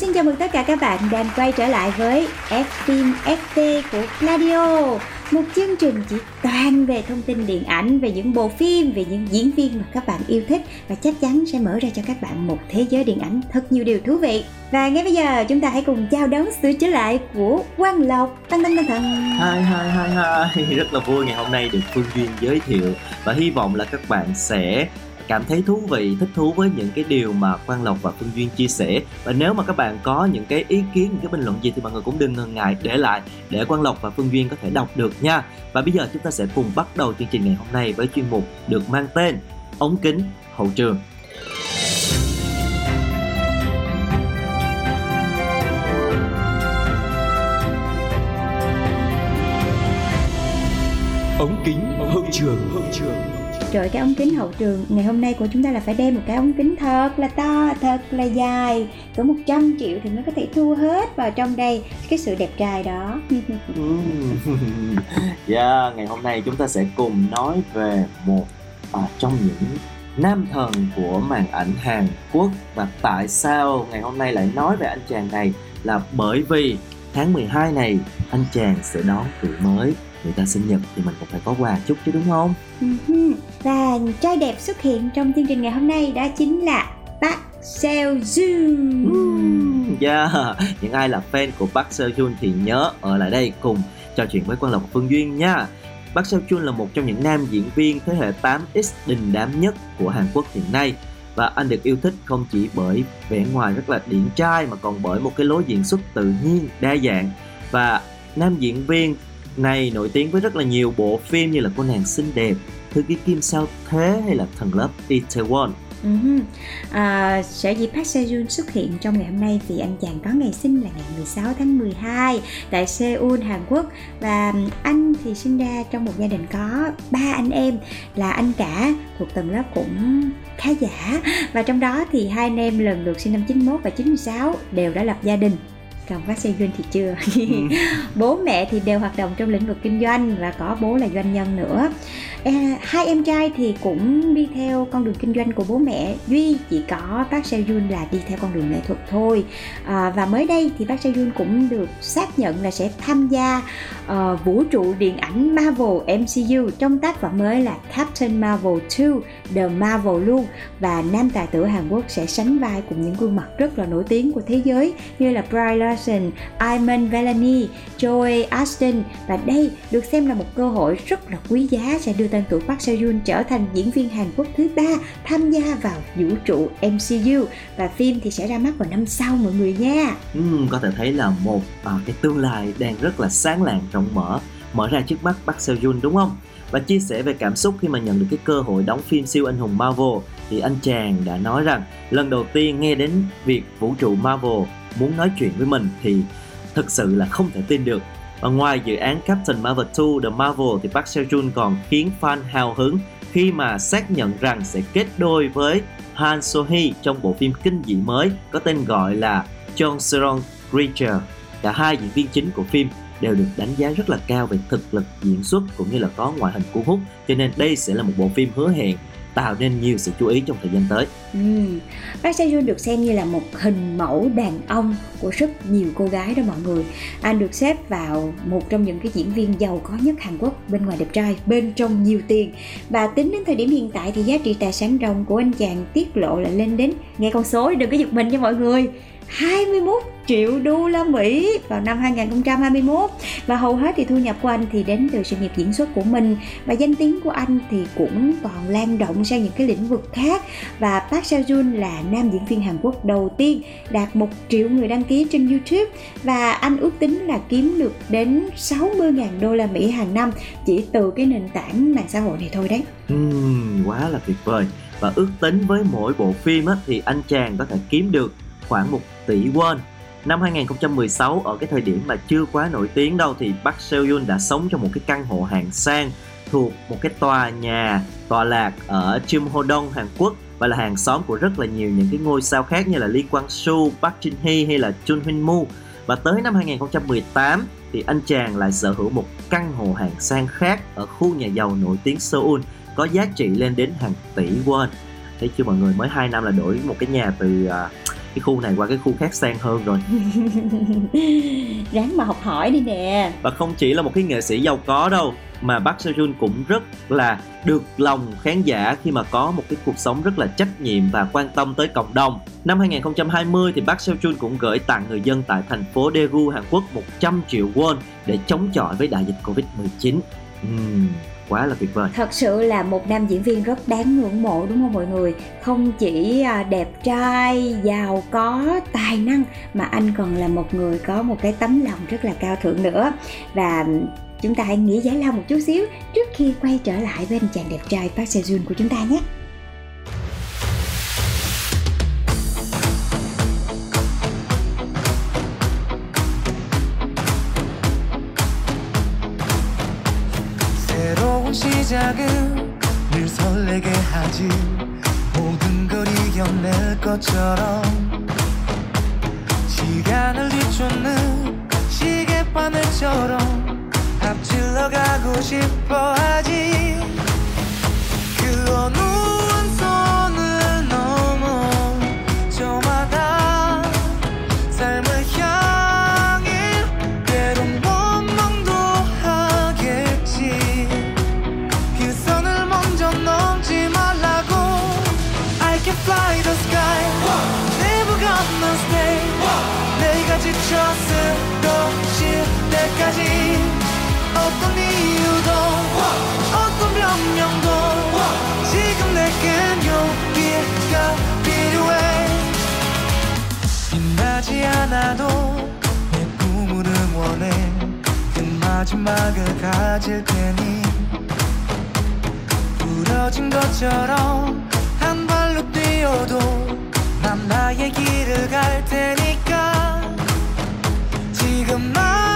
xin chào mừng tất cả các bạn đang quay trở lại với F phim FT của Gladio Một chương trình chỉ toàn về thông tin điện ảnh, về những bộ phim, về những diễn viên mà các bạn yêu thích. Và chắc chắn sẽ mở ra cho các bạn một thế giới điện ảnh thật nhiều điều thú vị. Và ngay bây giờ chúng ta hãy cùng chào đón sự trở lại của Quang Lộc. Tăng tăng tăng tăng. Hi hi hi hi. Rất là vui ngày hôm nay được Phương Duyên giới thiệu. Và hy vọng là các bạn sẽ cảm thấy thú vị, thích thú với những cái điều mà Quang Lộc và Phương Duyên chia sẻ. Và nếu mà các bạn có những cái ý kiến, những cái bình luận gì thì mọi người cũng đừng ngần ngại để lại Để Quang Lộc và Phương Duyên có thể đọc được nha. Và bây giờ chúng ta sẽ cùng bắt đầu chương trình ngày hôm nay với chuyên mục được mang tên Ống kính hậu trường. Ống kính hậu trường. hậu trường Trời cái ống kính hậu trường ngày hôm nay của chúng ta là phải đem một cái ống kính thật là to, thật là dài Cỡ 100 triệu thì mới có thể thu hết vào trong đây. Cái sự đẹp trai đó. Yeah, dạ, ngày hôm nay chúng ta sẽ cùng nói về một à, trong những nam thần của màn ảnh Hàn Quốc. Và tại sao ngày hôm nay lại nói về anh chàng này là bởi vì tháng 12 này anh chàng sẽ đón tuổi mới người ta sinh nhật thì mình cũng phải có quà chúc chứ đúng không? Ừm, Và trai đẹp xuất hiện trong chương trình ngày hôm nay đó chính là Park Seo Joon Yeah, những ai là fan của Park Seo Joon thì nhớ ở lại đây cùng trò chuyện với Quang Lộc Phương Duyên nha. Park Seo Joon là một trong những nam diễn viên thế hệ 8X đình đám nhất của Hàn Quốc hiện nay. Và anh được yêu thích không chỉ bởi vẻ ngoài rất là điển trai mà còn bởi một cái lối diễn xuất tự nhiên, đa dạng. Và nam diễn viên này nổi tiếng với rất là nhiều bộ phim như là cô nàng xinh đẹp, thư ký Kim sao thế hay là thần lớp Itaewon. Ừm, à, sở dĩ Park Seo Joon xuất hiện trong ngày hôm nay vì anh chàng có ngày sinh là ngày 16 tháng 12 tại Seoul, Hàn Quốc. Và anh thì sinh ra trong một gia đình có ba anh em là anh cả thuộc tầng lớp cũng khá giả. Và trong đó thì hai anh em lần lượt sinh năm 91 và 96 đều đã lập gia đình. Park Seo Joon thì chưa? Bố mẹ thì đều hoạt động trong lĩnh vực kinh doanh và có bố là doanh nhân nữa. À, hai em trai thì cũng đi theo con đường kinh doanh của bố mẹ. Duy chỉ có Park Seo Joon là đi theo con đường nghệ thuật thôi. À, và mới đây thì Park Seo Joon cũng được xác nhận là sẽ tham gia ờ, vũ trụ điện ảnh Marvel MCU trong tác phẩm mới là Captain Marvel 2 The Marvel luôn. Và nam tài tử Hàn Quốc sẽ sánh vai cùng những gương mặt rất là nổi tiếng của thế giới như là Brie Larson, Iman Vellani, Joey Aston và đây được xem là một cơ hội rất là quý giá sẽ đưa tên tuổi Park Seo Joon trở thành diễn viên Hàn Quốc thứ ba tham gia vào vũ trụ MCU và phim thì sẽ ra mắt vào năm sau mọi người nha. Ừ, có thể thấy là một à, cái tương lai đang rất là sáng lạng rộng mở mở ra trước mắt Park Seo Joon đúng không? Và chia sẻ về cảm xúc khi mà nhận được cái cơ hội đóng phim siêu anh hùng Marvel thì anh chàng đã nói rằng lần đầu tiên nghe đến việc vũ trụ Marvel muốn nói chuyện với mình thì thực sự là không thể tin được. Và ngoài dự án Captain Marvel 2 The Marvel, thì Park Seo Joon còn khiến fan hào hứng khi mà xác nhận rằng sẽ kết đôi với Han So Hee trong bộ phim kinh dị mới có tên gọi là John Serong Creature. Cả hai diễn viên chính của phim đều được đánh giá rất là cao về thực lực, diễn xuất cũng như là có ngoại hình cuốn hút, cho nên đây sẽ là một bộ phim hứa hẹn tạo nên nhiều sự chú ý trong thời gian tới. Ừ. Park Seo được xem như là một hình mẫu đàn ông của rất nhiều cô gái đó mọi người. Anh được xếp vào một trong những cái diễn viên giàu có nhất Hàn Quốc, bên ngoài đẹp trai, bên trong nhiều tiền. Và tính đến thời điểm hiện tại thì giá trị tài sản ròng của anh chàng tiết lộ là lên đến nghe con số đừng có giật mình nha mọi người. 21 triệu đô la Mỹ vào năm 2021 và hầu hết thì thu nhập của anh thì đến từ sự nghiệp diễn xuất của mình và danh tiếng của anh thì cũng còn lan rộng sang những cái lĩnh vực khác và Park Seo Joon là nam diễn viên Hàn Quốc đầu tiên đạt 1 triệu người đăng ký trên YouTube và anh ước tính là kiếm được đến 60.000 đô la Mỹ hàng năm chỉ từ cái nền tảng mạng xã hội này thôi đấy. Uhm, quá là tuyệt vời. và ước tính với mỗi bộ phim á, thì anh chàng có thể kiếm được khoảng 1 tỷ won. Năm 2016 ở cái thời điểm mà chưa quá nổi tiếng đâu thì Park Seo Yoon đã sống trong một cái căn hộ hạng sang thuộc một cái tòa nhà tòa lạc ở Chim Ho Dong, Hàn Quốc và là hàng xóm của rất là nhiều những cái ngôi sao khác như là Lee Kwang Soo, Park Jin Hee hay là Chun Hyun Mu. và tới năm 2018 thì anh chàng lại sở hữu một căn hộ hạng sang khác ở khu nhà giàu nổi tiếng Seoul có giá trị lên đến hàng tỷ won. Thấy chưa mọi người? Mới 2 năm là đổi một cái nhà từ uh, cái khu này qua cái khu khác sang hơn rồi ráng mà học hỏi đi nè và không chỉ là một cái nghệ sĩ giàu có đâu mà Park Seo Joon cũng rất là được lòng khán giả khi mà có một cái cuộc sống rất là trách nhiệm và quan tâm tới cộng đồng. Năm 2020 thì Park Seo Joon cũng gửi tặng người dân tại thành phố Daegu, Hàn Quốc 100 triệu won để chống chọi với đại dịch Covid-19. Uhm, quá là tuyệt vời. Thật sự là một nam diễn viên rất đáng ngưỡng mộ đúng không mọi người? Không chỉ à, đẹp trai, giàu có, tài năng, mà anh còn là một người có một cái tấm lòng rất là cao thượng nữa. Và chúng ta hãy nghỉ giải lao một chút xíu trước khi quay trở lại với anh chàng đẹp trai Park Seo Joon của chúng ta nhé. 시작은 늘 설레게 하지. 모든 걸 이겨낼 것처럼 시간을 뒤쫓는 시계바늘처럼 앞질러 가고 싶어 하지. 그 어느 빛나지 않아도 내 꿈을 응원해. 그 마지막을 가질 테니 부러진 것처럼 한 발로 뛰어도 난 나의 길을 갈 테니까. 지금 나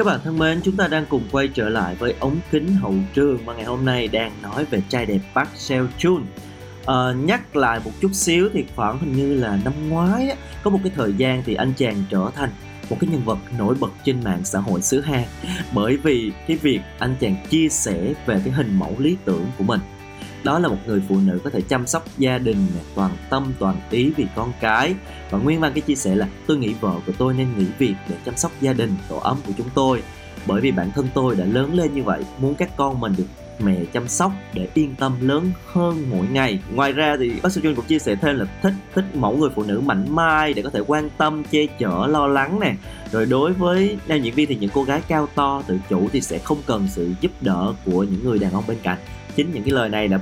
Các bạn thân mến, chúng ta đang cùng quay trở lại với ống kính hậu trường mà ngày hôm nay đang nói về trai đẹp Park Seo Joon. À, ờ, nhắc lại một chút xíu thì khoảng hình như là năm ngoái á, có một cái thời gian thì anh chàng trở thành một cái nhân vật nổi bật trên mạng xã hội xứ Hàn bởi vì cái việc anh chàng chia sẻ về cái hình mẫu lý tưởng của mình đó là một người phụ nữ có thể chăm sóc gia đình toàn tâm, toàn ý vì con cái. Và nguyên văn cái chia sẻ là, tôi nghĩ vợ của tôi nên nghỉ việc để chăm sóc gia đình, tổ ấm của chúng tôi. Bởi vì bản thân tôi đã lớn lên như vậy, muốn các con mình được mẹ chăm sóc để yên tâm lớn hơn mỗi ngày. Ngoài ra thì bác sĩ Jun cũng chia sẻ thêm là thích thích mẫu người phụ nữ mạnh mai để có thể quan tâm, che chở, lo lắng nè. Rồi đối với nam diễn viên thì những cô gái cao to, tự chủ thì sẽ không cần sự giúp đỡ của những người đàn ông bên cạnh chính những cái lời này đã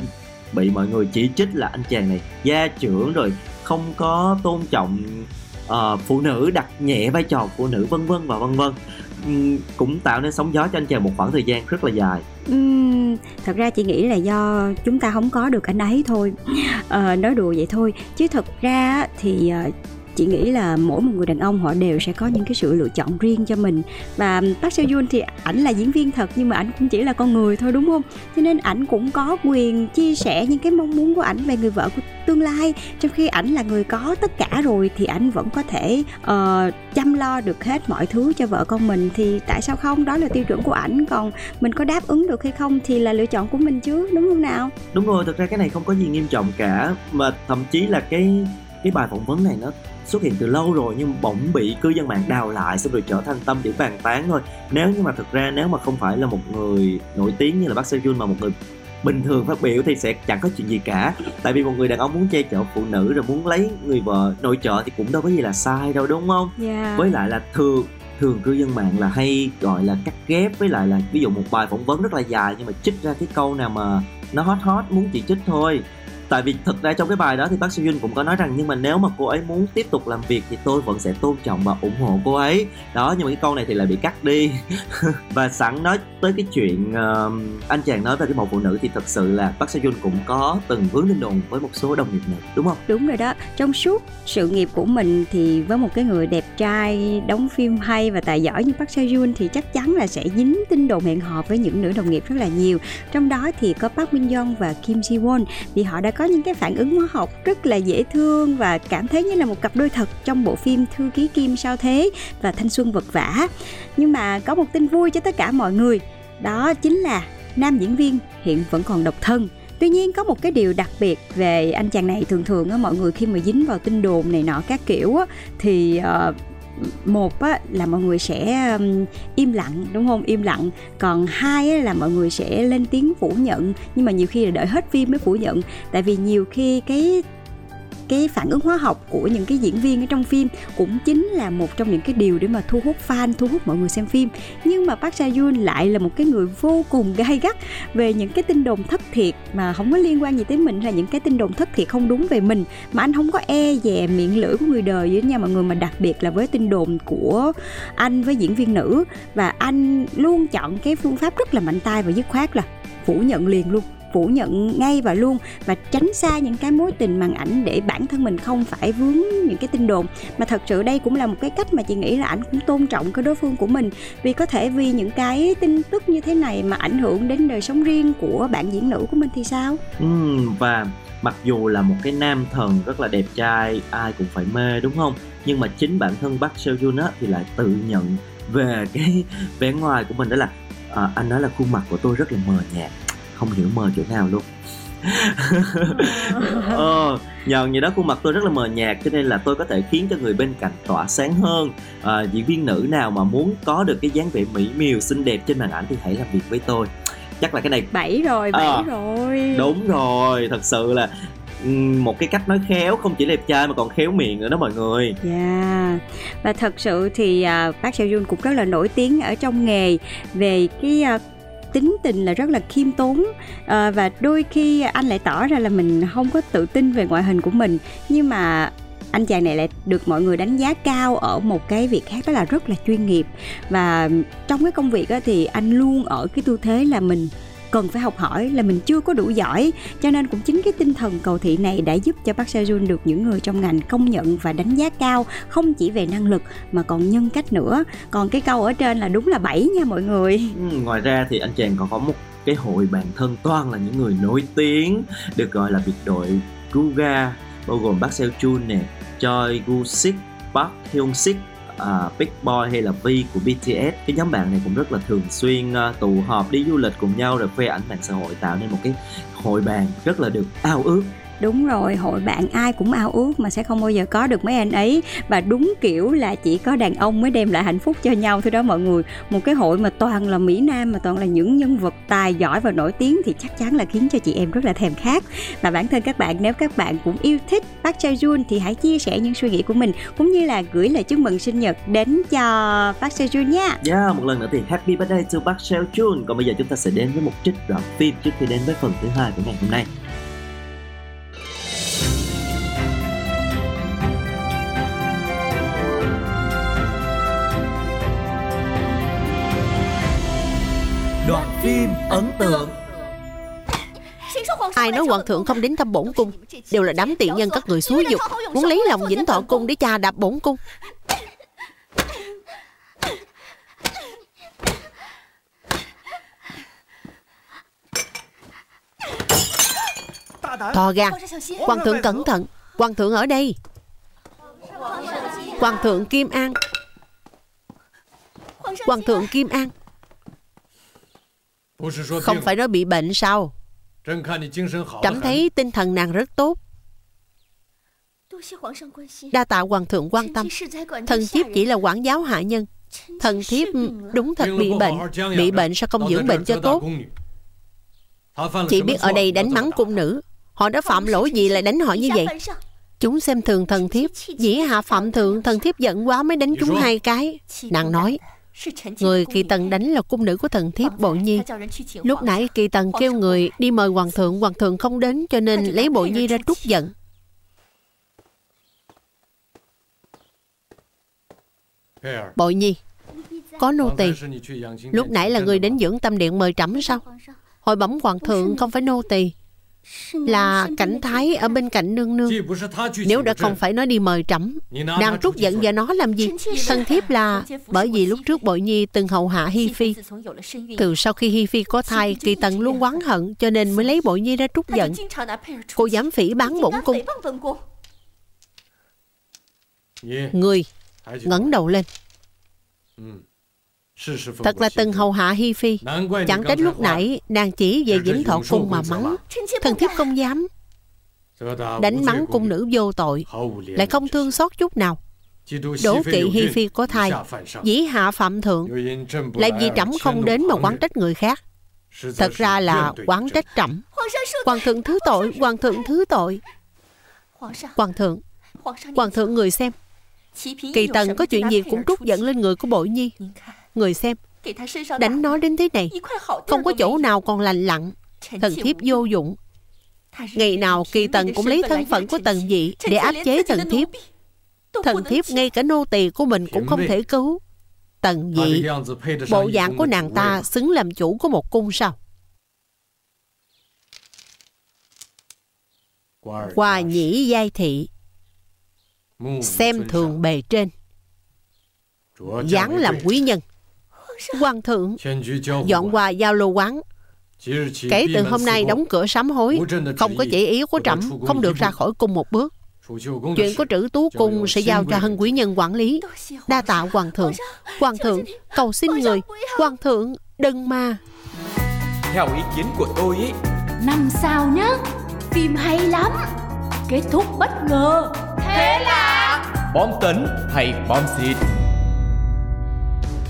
bị mọi người chỉ trích là anh chàng này gia trưởng rồi không có tôn trọng uh, phụ nữ đặt nhẹ vai trò phụ nữ vân vân và vân vân. Uhm, cũng tạo nên sóng gió cho anh chàng một khoảng thời gian rất là dài. Uhm, thật ra chị nghĩ là do chúng ta không có được anh ấy thôi. Uh, nói đùa vậy thôi. Chứ thật ra thì uh, chị nghĩ là mỗi một người đàn ông họ đều sẽ có những cái sự lựa chọn riêng cho mình. Và Park Seo Joon thì ảnh là diễn viên thật nhưng mà ảnh cũng chỉ là con người thôi đúng không? Cho nên ảnh cũng có quyền chia sẻ những cái mong muốn của ảnh về người vợ của tương lai. Trong khi ảnh là người có tất cả rồi thì ảnh vẫn có thể uh, chăm lo được hết mọi thứ cho vợ con mình. Thì tại sao không? Đó là tiêu chuẩn của ảnh. Còn mình có đáp ứng được hay không thì là lựa chọn của mình chứ đúng không nào? Đúng rồi thực ra cái này không có gì nghiêm trọng cả. Mà thậm chí là cái cái bài phỏng vấn này nó xuất hiện từ lâu rồi nhưng bỗng bị cư dân mạng đào lại xong rồi trở thành tâm điểm bàn tán thôi. Nếu như mà thực ra nếu mà không phải là một người nổi tiếng như là bác Seo Jun mà một người bình thường phát biểu thì sẽ chẳng có chuyện gì cả. Tại vì một người đàn ông muốn che chở phụ nữ rồi muốn lấy người vợ nội trợ thì cũng đâu có gì là sai đâu đúng không? Yeah. với lại là thường thường cư dân mạng là hay gọi là cắt ghép với lại là ví dụ một bài phỏng vấn rất là dài nhưng mà trích ra cái câu nào mà nó hot hot muốn chỉ trích thôi tại vì thực ra trong cái bài đó thì bác Seo Yun cũng có nói rằng nhưng mà nếu mà cô ấy muốn tiếp tục làm việc thì tôi vẫn sẽ tôn trọng và ủng hộ cô ấy. Đó nhưng mà cái câu này thì lại bị cắt đi. Và sẵn nói tới cái chuyện uh, anh chàng nói về cái mẫu phụ nữ thì thật sự là bác Seo Yun cũng có từng vướng lên đồn với một số đồng nghiệp nữ đúng không? Đúng rồi đó. Trong suốt sự nghiệp của mình thì với một cái người đẹp trai đóng phim hay và tài giỏi như Park Seo Joon thì chắc chắn là sẽ dính tin đồn hẹn hò với những nữ đồng nghiệp rất là nhiều. Trong đó thì có Park Min Young và Kim Ji Won vì họ đã có những cái phản ứng hóa học rất là dễ thương và cảm thấy như là một cặp đôi thật trong bộ phim Thư ký Kim sao thế và Thanh xuân vật vả. Nhưng mà có một tin vui cho tất cả mọi người, đó chính là nam diễn viên hiện vẫn còn độc thân Tuy nhiên có một cái điều đặc biệt về anh chàng này thường thường á mọi người khi mà dính vào tin đồn này nọ các kiểu á thì uh, một á, là mọi người sẽ um, im lặng đúng không? Im lặng. Còn hai á, là mọi người sẽ lên tiếng phủ nhận. Nhưng mà nhiều khi là đợi hết phim mới phủ nhận. Tại vì nhiều khi cái cái phản ứng hóa học của những cái diễn viên ở trong phim cũng chính là một trong những cái điều để mà thu hút fan, thu hút mọi người xem phim. Nhưng mà Park Seo Joon lại là một cái người vô cùng gai gắt về những cái tin đồn thất thiệt mà không có liên quan gì tới mình là những cái tin đồn thất thiệt không đúng về mình, mà anh không có e dè miệng lưỡi của người đời với nha. Mọi người mà đặc biệt là với tin đồn của anh với diễn viên nữ, và anh luôn chọn cái phương pháp rất là mạnh tay và dứt khoát là phủ nhận liền luôn phủ nhận ngay và luôn và tránh xa những cái mối tình màn ảnh để bản thân mình không phải vướng những cái tin đồn. Mà thật sự đây cũng là một cái cách mà chị nghĩ là ảnh cũng tôn trọng cái đối phương của mình. Vì có thể vì những cái tin tức như thế này mà ảnh hưởng đến đời sống riêng của bạn diễn nữ của mình thì sao? Ừ, và mặc dù là một cái nam thần rất là đẹp trai ai cũng phải mê đúng không? Nhưng mà chính bản thân Park Seo Joon á thì lại tự nhận về cái vẻ ngoài của mình. Đó là à, anh nói là khuôn mặt của tôi rất là mờ nhạt không hiểu mờ chỗ nào luôn ờ, nhờ như đó khuôn mặt tôi rất là mờ nhạt cho nên là tôi có thể khiến cho người bên cạnh tỏa sáng hơn à, diễn viên nữ nào mà muốn có được cái dáng vẻ mỹ miều xinh đẹp trên màn ảnh thì hãy làm việc với tôi chắc là cái này bảy rồi bảy à, rồi đúng rồi thật sự là một cái cách nói khéo không chỉ đẹp trai mà còn khéo miệng nữa đó mọi người. Dạ. Yeah. Và thật sự thì uh, bác Seo Jun cũng rất là nổi tiếng ở trong nghề về cái uh, tính tình là rất là khiêm tốn à, và đôi khi anh lại tỏ ra là mình không có tự tin về ngoại hình của mình. Nhưng mà anh chàng này lại được mọi người đánh giá cao ở một cái việc khác đó là rất là chuyên nghiệp. Và trong cái công việc thì anh luôn ở cái tư thế là mình cần phải học hỏi là mình chưa có đủ giỏi. Cho nên cũng chính cái tinh thần cầu thị này đã giúp cho Park Seo Joon được những người trong ngành công nhận và đánh giá cao không chỉ về năng lực mà còn nhân cách nữa. Còn cái câu ở trên là đúng là bảy nha mọi người. Ừ, ngoài ra thì anh chàng còn có một cái hội bạn thân toàn là những người nổi tiếng được gọi là biệt đội Guga bao gồm Park Seo Joon nè Choi Gu Sik Park Hyun Sik uh, Big Boy hay là V của BTS cái nhóm bạn này cũng rất là thường xuyên uh, tụ họp đi du lịch cùng nhau rồi khoe ảnh mạng xã hội tạo nên một cái hội bàn rất là được ao ước đúng rồi hội bạn ai cũng ao ước mà sẽ không bao giờ có được mấy anh ấy. Và đúng kiểu là chỉ có đàn ông mới đem lại hạnh phúc cho nhau thôi đó mọi người. Một cái hội mà toàn là mỹ nam mà toàn là những nhân vật tài giỏi và nổi tiếng thì chắc chắn là khiến cho chị em rất là thèm khát. Và bản thân các bạn nếu các bạn cũng yêu thích Park Chae Jun thì hãy chia sẻ những suy nghĩ của mình cũng như là gửi lời chúc mừng sinh nhật đến cho Park Chae Jun nha. Yeah, một lần nữa thì happy birthday to Park Seo Jun Còn bây giờ chúng ta sẽ đến với một trích đoạn phim trước khi đến với phần thứ hai của ngày hôm nay. Phim ấn tượng. Ai nói hoàng thượng không đến thăm bổn cung, Đều là đám tiện nhân các người xúi dục. Muốn lấy lòng vĩnh thọ cung để cha đạp bổn cung. Thò ra, Hoàng thượng cẩn thận. Hoàng thượng ở đây. Hoàng thượng Kim An. Hoàng thượng Kim An. Không phải nói bị bệnh sao Trẫm thấy tinh thần nàng rất tốt Đa tạ hoàng thượng quan tâm Thần thiếp chỉ là quản giáo hạ nhân Thần thiếp đúng thật bị bệnh Bị bệnh sao không dưỡng bệnh cho tốt Chỉ biết ở đây đánh mắng cung nữ Họ đã phạm lỗi gì lại đánh họ như vậy Chúng xem thường thần thiếp Dĩ hạ phạm thượng Thần thiếp giận quá mới đánh chúng hai cái Nàng nói Người kỳ tần đánh là cung nữ của thần thiếp Bộ Nhi. Lúc nãy kỳ tần kêu người đi mời hoàng thượng Hoàng thượng không đến cho nên lấy Bộ Nhi ra trút giận. Bộ Nhi Có nô tỳ. Lúc nãy là người đến dưỡng tâm điện mời trẫm sao? Hội bẩm hoàng thượng không phải nô tỳ Là cảnh thái ở bên cạnh nương nương. Nếu đã không phải nói đi mời trẫm Nàng trút giận vào nó làm gì? Thân thiếp là Bởi vì lúc trước bội nhi từng hầu hạ Hi Phi. Từ sau khi Hi Phi có thai Kỳ tần luôn oán hận Cho nên mới lấy bội nhi ra trút giận. Cô dám phỉ bán bổn cung. Người ngẩng đầu lên Thật là từng hầu hạ Hi Phi. Chẳng trách lúc nãy Nàng chỉ về Vĩnh Thọ Cung mà mắng. Thần thiếp không dám. Đánh mắng cung nữ vô tội. Lại không thương xót chút nào. Đố kỵ Hi Phi có thai. Dĩ hạ phạm thượng. Lại vì trẫm không đến mà quán trách người khác. Thật ra là quán trách trẫm Hoàng thượng thứ tội Hoàng thượng thứ tội. Hoàng thượng Hoàng thượng người xem. Kỳ tần có chuyện gì cũng trút giận lên người của bội nhi Người xem. Đánh nó đến thế này Không có chỗ nào còn lành lặn. Thần thiếp vô dụng. Ngày nào kỳ tần cũng lấy thân phận của tần dị Để áp chế thần thiếp. Thần thiếp ngay cả nô tỳ của mình cũng không thể cứu. Tần dị Bộ dạng của nàng ta xứng làm chủ của một cung sao? Hòa nhĩ giai thị. Xem thường bề trên. Dáng làm quý nhân Hoàng thượng Dọn qua giao lô quán. Kể từ hôm nay đóng cửa sám hối Không có chỉ ý của trẫm Không được ra khỏi cung một bước. Chuyện của trữ tú cung sẽ giao cho hân quý nhân quản lý. Đa tạ hoàng thượng. Hoàng thượng cầu xin người. Hoàng thượng đừng mà. Theo ý kiến của tôi ý Năm sao nhá Phim hay lắm. Kết thúc bất ngờ. Thế là Bom tấn hay bom xịt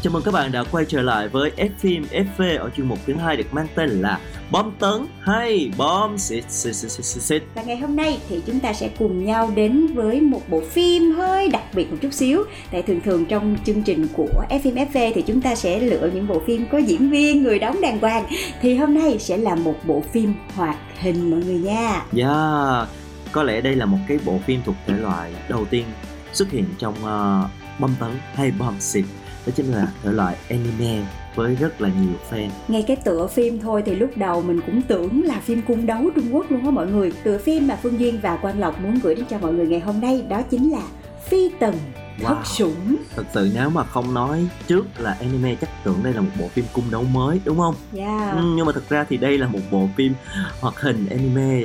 Chào mừng các bạn đã quay trở lại với F phim FV ở chuyên mục thứ hai được mang tên là Bom tấn hay bom xịt xịt xịt xịt xịt xịt. Và ngày hôm nay thì chúng ta sẽ cùng nhau đến với một bộ phim hơi đặc biệt một chút xíu. Tại thường thường trong chương trình của FM FV thì chúng ta sẽ lựa những bộ phim có diễn viên, người đóng đàng hoàng. Thì hôm nay sẽ là một bộ phim hoạt hình mọi người nha. Yeah, có lẽ đây là một cái bộ phim thuộc thể loại đầu tiên xuất hiện trong uh, bom tấn hay bom xịt đó chính là thể loại anime với rất là nhiều fan. Ngay cái tựa phim thôi thì lúc đầu mình cũng tưởng là phim cung đấu Trung Quốc luôn á mọi người. Tựa phim mà Phương Duyên và Quang Lộc muốn gửi đến cho mọi người ngày hôm nay đó chính là Phi Tần Wow. Sủng. Thật sự nếu mà không nói trước là anime chắc tưởng đây là một bộ phim cung đấu mới đúng không? Yeah. ừ, nhưng mà thực ra thì đây là một bộ phim hoạt hình anime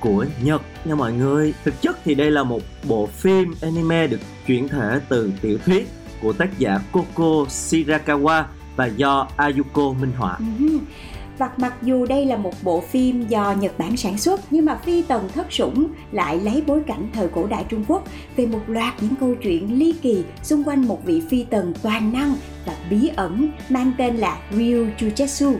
của Nhật nha mọi người. Thực chất thì đây là một bộ phim anime được chuyển thể từ tiểu thuyết của tác giả Koko Shirakawa và do Ayuko minh họa ừ. và mặc dù đây là một bộ phim do Nhật Bản sản xuất nhưng mà Phi Tần Thất Sủng lại lấy bối cảnh thời cổ đại Trung Quốc về một loạt những câu chuyện ly kỳ xung quanh một vị phi tần toàn năng và bí ẩn mang tên là Ryu Jujetsu.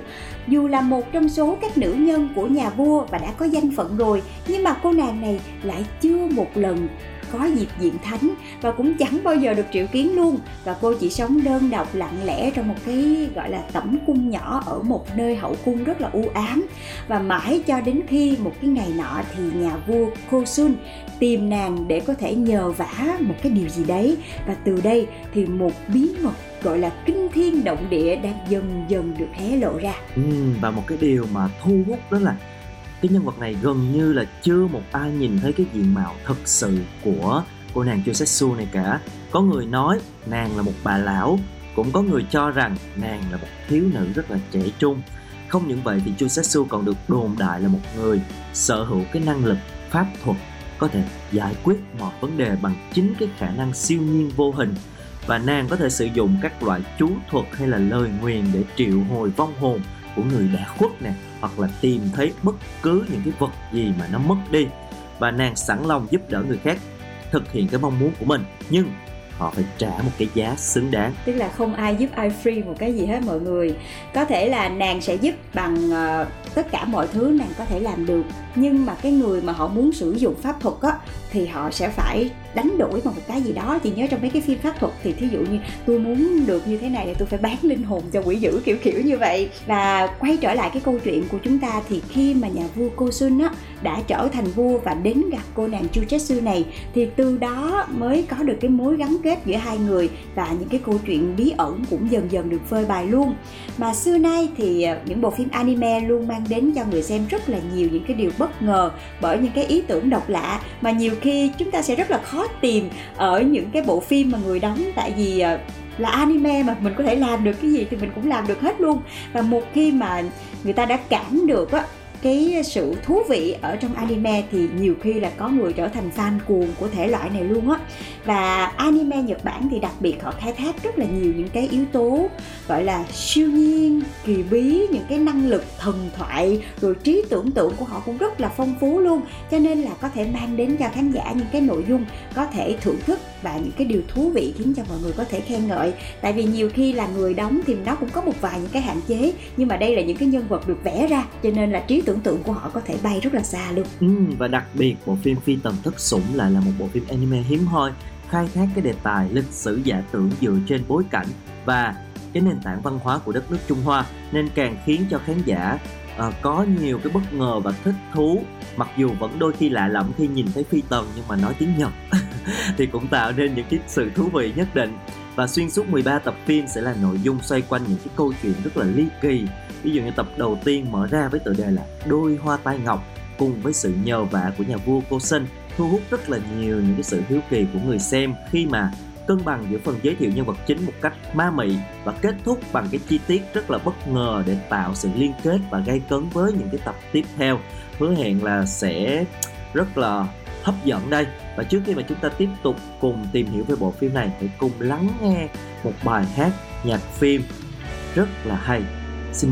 Dù là một trong số các nữ nhân của nhà vua và đã có danh phận rồi, nhưng mà cô nàng này lại chưa một lần có dịp diện thánh và cũng chẳng bao giờ được triệu kiến luôn. Và cô chỉ sống đơn độc lặng lẽ trong một cái gọi là tẩm cung nhỏ ở một nơi hậu cung rất là u ám. Và mãi cho đến khi một cái ngày nọ thì nhà vua Kosun tìm nàng để có thể nhờ vả một cái điều gì đấy. Và từ đây thì một bí mật gọi là kinh thiên động địa đang dần dần được hé lộ ra. Ừ, và một cái điều mà thu hút đó là cái nhân vật này gần như là chưa một ai nhìn thấy cái diện mạo thật sự của cô nàng Josetsu này cả. Có người nói nàng là một bà lão, cũng có người cho rằng nàng là một thiếu nữ rất là trẻ trung. Không những vậy thì Josetsu còn được đồn đại là một người sở hữu cái năng lực pháp thuật có thể giải quyết mọi vấn đề bằng chính cái khả năng siêu nhiên vô hình. Và nàng có thể sử dụng các loại chú thuật hay là lời nguyền để triệu hồi vong hồn của người đã khuất nè hoặc là tìm thấy bất cứ những cái vật gì mà nó mất đi và nàng sẵn lòng giúp đỡ người khác thực hiện cái mong muốn của mình. Nhưng họ phải trả một cái giá xứng đáng. Tức là không ai giúp ai free một cái gì hết mọi người. Có thể là nàng sẽ giúp bằng uh, tất cả mọi thứ nàng có thể làm được. Nhưng mà cái người mà họ muốn sử dụng pháp thuật á thì họ sẽ phải đánh đổi bằng một cái gì đó. Chị nhớ trong mấy cái phim pháp thuật thì thí dụ như tôi muốn được như thế này thì tôi phải bán linh hồn cho quỷ dữ, kiểu kiểu như vậy. Và quay trở lại cái câu chuyện của chúng ta thì khi mà nhà vua cô Sun á đã trở thành vua và đến gặp cô nàng Chu Jetsu này, thì từ đó mới có được cái mối gắn kết giữa hai người và những cái câu chuyện bí ẩn cũng dần dần được phơi bày luôn. Mà xưa nay thì ờ, những bộ phim anime luôn mang đến cho người xem rất là nhiều những cái điều bất ngờ bởi những cái ý tưởng độc lạ. Mà nhiều khi chúng ta sẽ rất là khó tìm ở những cái bộ phim mà người đóng, tại vì ờ, là anime mà, mình có thể làm được cái gì thì mình cũng làm được hết luôn. Và một khi mà người ta đã cảm được á cái sự thú vị ở trong anime thì nhiều khi là có người trở thành fan cuồng của thể loại này luôn á. Và anime Nhật Bản thì đặc biệt họ khai thác rất là nhiều những cái yếu tố gọi là siêu nhiên, kỳ bí, những cái năng lực thần thoại, rồi trí tưởng tượng của họ cũng rất là phong phú luôn. Cho nên là có thể mang đến cho khán giả những cái nội dung có thể thưởng thức và những cái điều thú vị khiến cho mọi người có thể khen ngợi. Tại vì nhiều khi là người đóng thì nó cũng có một vài những cái hạn chế, nhưng mà đây là những cái nhân vật được vẽ ra, cho nên là trí tưởng tưởng tượng của họ có thể bay rất là xa luôn. Ừ, và đặc biệt bộ phim phi tần thất sủng lại là một bộ phim anime hiếm hoi khai thác cái đề tài lịch sử giả tưởng dựa trên bối cảnh và cái nền tảng văn hóa của đất nước Trung Hoa. Nên càng khiến cho khán giả uh, có nhiều cái bất ngờ và thích thú. Mặc dù vẫn đôi khi lạ lẫm khi nhìn thấy phi tần nhưng mà nói tiếng Nhật thì cũng tạo nên những cái sự thú vị nhất định. Và xuyên suốt 13 tập phim sẽ là nội dung xoay quanh những cái câu chuyện rất là ly kỳ ví dụ như tập đầu tiên mở ra với tựa đề là đôi hoa tai ngọc cùng với sự nhờ vả của nhà vua cô sinh thu hút rất là nhiều những cái sự hiếu kỳ của người xem khi mà cân bằng giữa phần giới thiệu nhân vật chính một cách ma mị và kết thúc bằng cái chi tiết rất là bất ngờ để tạo sự liên kết và gây cấn với những cái tập tiếp theo. Hứa hẹn là sẽ rất là hấp dẫn đây. Và trước khi mà chúng ta tiếp tục cùng tìm hiểu về bộ phim này, hãy cùng lắng nghe một bài hát nhạc phim rất là hay xin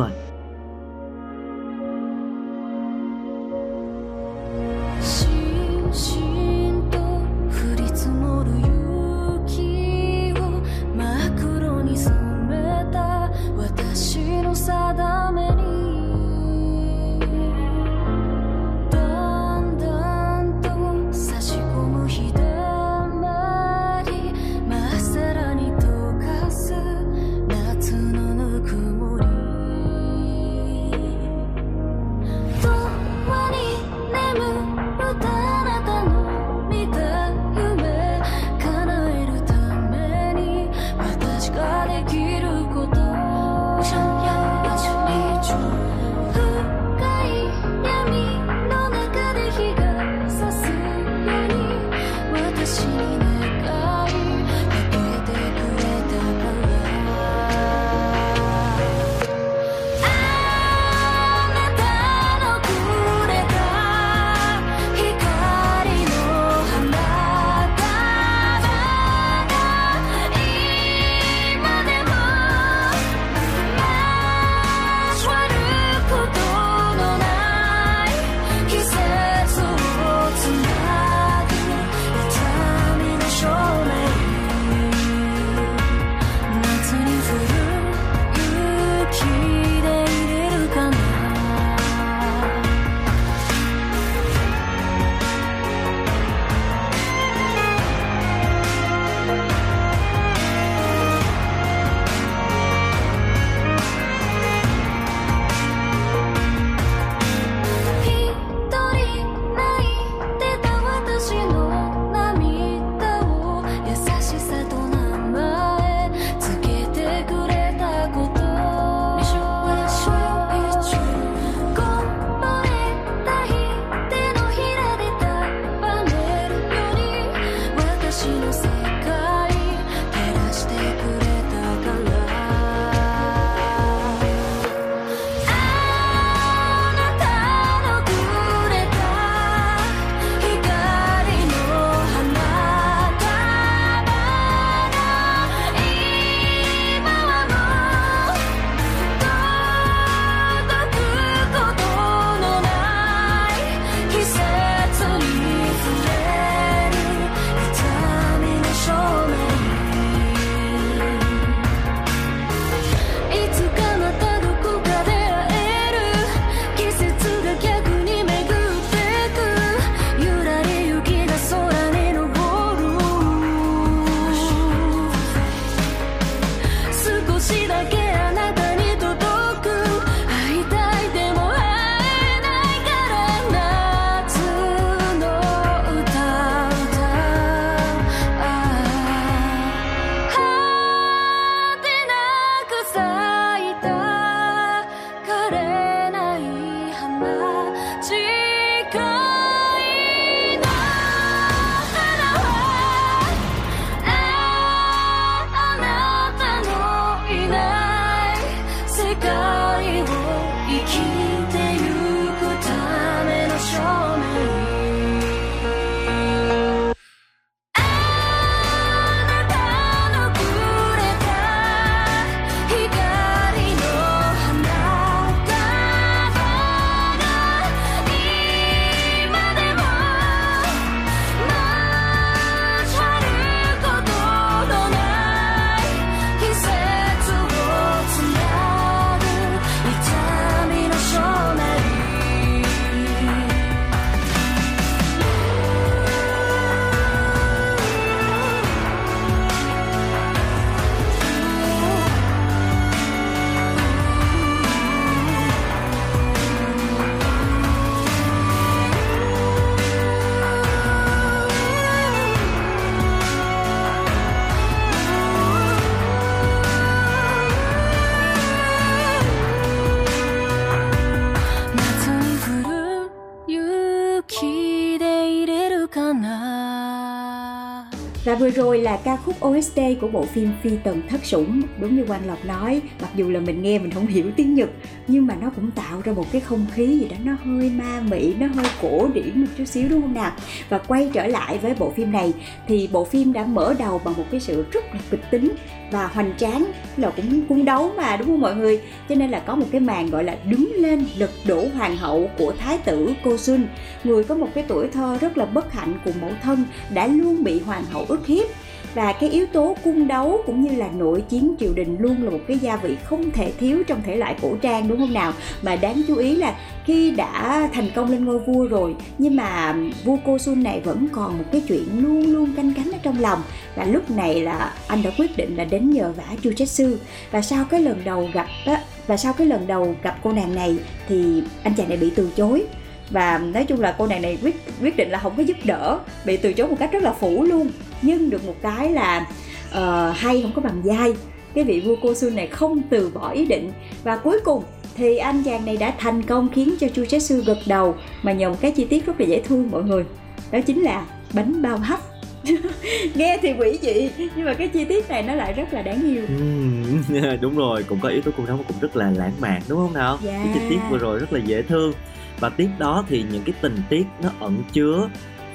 rồi là ca khúc OST của bộ phim Phi Tần Thất Sủng. Đúng như Quang Lộc nói, mặc dù là mình nghe mình không hiểu tiếng Nhật Nhưng mà nó cũng tạo ra một cái không khí gì đó nó hơi ma mị, nó hơi cổ điển một chút xíu đúng không nào? Và quay trở lại với bộ phim này Thì bộ phim đã mở đầu bằng một cái sự rất là kịch tính và hoành tráng là cũng cung đấu mà đúng không mọi người? Cho nên là có một cái màn gọi là đứng lên lật đổ hoàng hậu của thái tử cô xuân. Người có một cái tuổi thơ rất là bất hạnh cùng mẫu thân đã luôn bị hoàng hậu ức hiếp và cái yếu tố cung đấu cũng như là nội chiến triều đình luôn là một cái gia vị không thể thiếu trong thể loại cổ trang đúng không nào? Mà đáng chú ý là khi đã thành công lên ngôi vua rồi nhưng mà vua cô Sun này vẫn còn một cái chuyện luôn luôn canh cánh ở trong lòng. Và lúc này là anh đã quyết định là đến nhờ vả Chu Chết Sư. Và sau cái lần đầu gặp á, và sau cái lần đầu gặp cô nàng này thì anh chàng này bị từ chối. Và nói chung là cô nàng này quyết quyết định là không có giúp đỡ bị từ chối một cách rất là phủ luôn nhưng được một cái là uh, hay không có bằng dai. Cái vị vua cô Sun này không từ bỏ ý định. Và cuối cùng thì anh chàng này đã thành công khiến cho chu Chết Sư gật đầu. Mà nhờ một cái chi tiết rất là dễ thương mọi người. Đó chính là bánh bao hấp. Nghe thì quỷ dị nhưng mà cái chi tiết này nó lại rất là đáng yêu. Ừ, đúng rồi. Cũng có yếu tố cung đấu cũng rất là lãng mạn đúng không nào? Yeah. cái chi tiết vừa rồi rất là dễ thương. Và tiếp đó thì những cái tình tiết nó ẩn chứa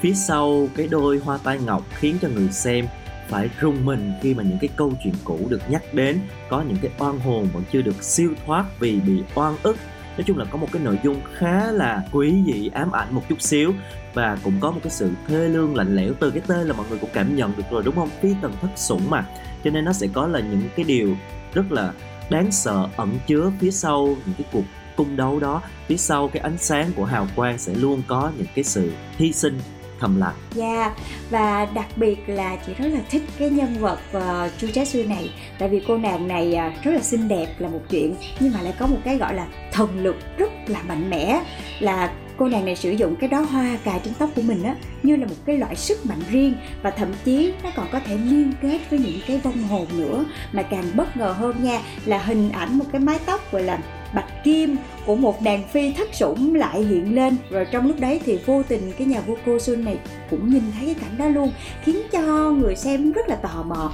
phía sau cái đôi hoa tai ngọc khiến cho người xem phải rung mình khi mà những cái câu chuyện cũ được nhắc đến. Có những cái oan hồn vẫn chưa được siêu thoát vì bị oan ức. Nói chung là có một cái nội dung khá là quý dị ám ảnh một chút xíu. Và cũng có một cái sự thê lương lạnh lẽo từ cái tên là mọi người cũng cảm nhận được rồi, đúng không? Phi tần thất sủng mà. Cho nên nó sẽ có là những cái điều rất là đáng sợ ẩn chứa phía sau những cái cuộc cung đấu đó. Phía sau cái ánh sáng của hào quang sẽ luôn có những cái sự hy sinh thầm lặng. Dạ yeah. và đặc biệt là chị rất là thích cái nhân vật uh, Chu Trái Sư này tại vì cô nàng này uh, rất là xinh đẹp là một chuyện nhưng mà lại có một cái gọi là thần lực rất là mạnh mẽ là cô nàng này sử dụng cái đó hoa cài trên tóc của mình á như là một cái loại sức mạnh riêng và thậm chí nó còn có thể liên kết với những cái vong hồn nữa mà càng bất ngờ hơn nha là hình ảnh một cái mái tóc gọi là bạch kim của một đàn phi thất sủng lại hiện lên rồi trong lúc đấy thì vô tình cái nhà vua cô xuân này cũng nhìn thấy cái cảnh đó luôn, khiến cho người xem rất là tò mò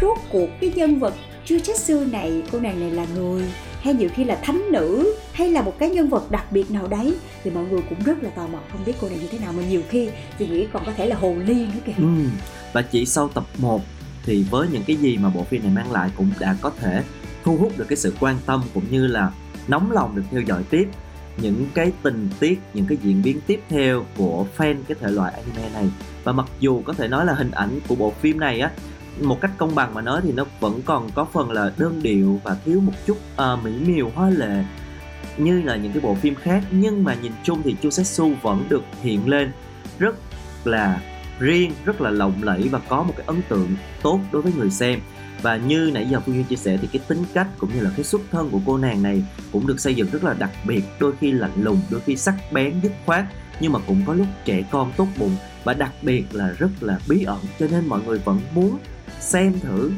rốt cuộc cái nhân vật chưa chết xưa này, cô nàng này là người hay nhiều khi là thánh nữ hay là một cái nhân vật đặc biệt nào đấy thì mọi người cũng rất là tò mò, không biết cô này như thế nào mà nhiều khi thì nghĩ còn có thể là hồ ly nữa kìa ừ. và chỉ sau tập 1 thì với những cái gì mà bộ phim này mang lại cũng đã có thể thu hút được cái sự quan tâm cũng như là nóng lòng được theo dõi tiếp những cái tình tiết những cái diễn biến tiếp theo của fan cái thể loại anime này. Và mặc dù có thể nói là hình ảnh của bộ phim này á một cách công bằng mà nói thì nó vẫn còn có phần là đơn điệu và thiếu một chút uh, mỹ miều hoa lệ như là những cái bộ phim khác. Nhưng mà nhìn chung thì Chusetsu vẫn được hiện lên rất là riêng rất là lộng lẫy và có một cái ấn tượng tốt đối với người xem và như nãy giờ Phương Duyên chia sẻ thì cái tính cách cũng như là cái xuất thân của cô nàng này cũng được xây dựng rất là đặc biệt, đôi khi lạnh lùng, đôi khi sắc bén, dứt khoát, nhưng mà cũng có lúc trẻ con tốt bụng và đặc biệt là rất là bí ẩn, cho nên mọi người vẫn muốn xem thử,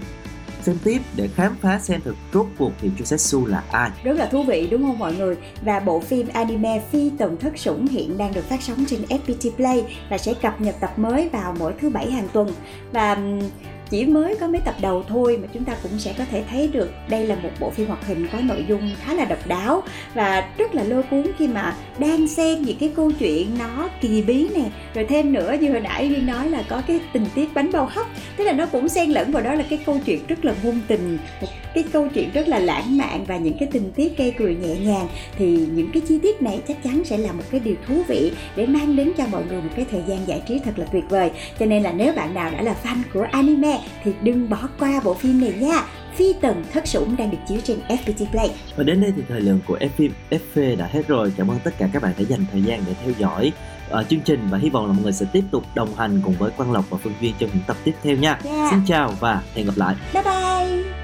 xem tiếp để khám phá xem thực rốt cuộc thì su là ai. Rất là thú vị, đúng không mọi người? Và bộ phim anime Phi tần thất sủng hiện đang được phát sóng trên FPT Play và sẽ cập nhật tập mới vào mỗi thứ bảy hàng tuần. Và chỉ mới có mấy tập đầu thôi mà chúng ta cũng sẽ có thể thấy được đây là một bộ phim hoạt hình có nội dung khá là độc đáo và rất là lôi cuốn khi mà đang xen những cái câu chuyện nó kỳ bí nè. Rồi thêm nữa, như hồi nãy duyên nói là có cái tình tiết bánh bao hấp, tức là nó cũng xen lẫn vào đó là cái câu chuyện rất là ngôn tình, một cái câu chuyện rất là lãng mạn và những cái tình tiết gây cười nhẹ nhàng thì những cái chi tiết này chắc chắn sẽ là một cái điều thú vị để mang đến cho mọi người một cái thời gian giải trí thật là tuyệt vời cho nên là nếu bạn nào đã là fan của anime thì đừng bỏ qua bộ phim này nha Phi tần thất sủng đang được chiếu trên FPT Play. Và đến đây thì thời lượng của F FV đã hết rồi. Cảm ơn tất cả các bạn đã dành thời gian để theo dõi uh, chương trình và hy vọng là mọi người sẽ tiếp tục đồng hành cùng với Quang Lộc và Phương Duyên trong những tập tiếp theo nha. Yeah. Xin chào và hẹn gặp lại. Bye bye.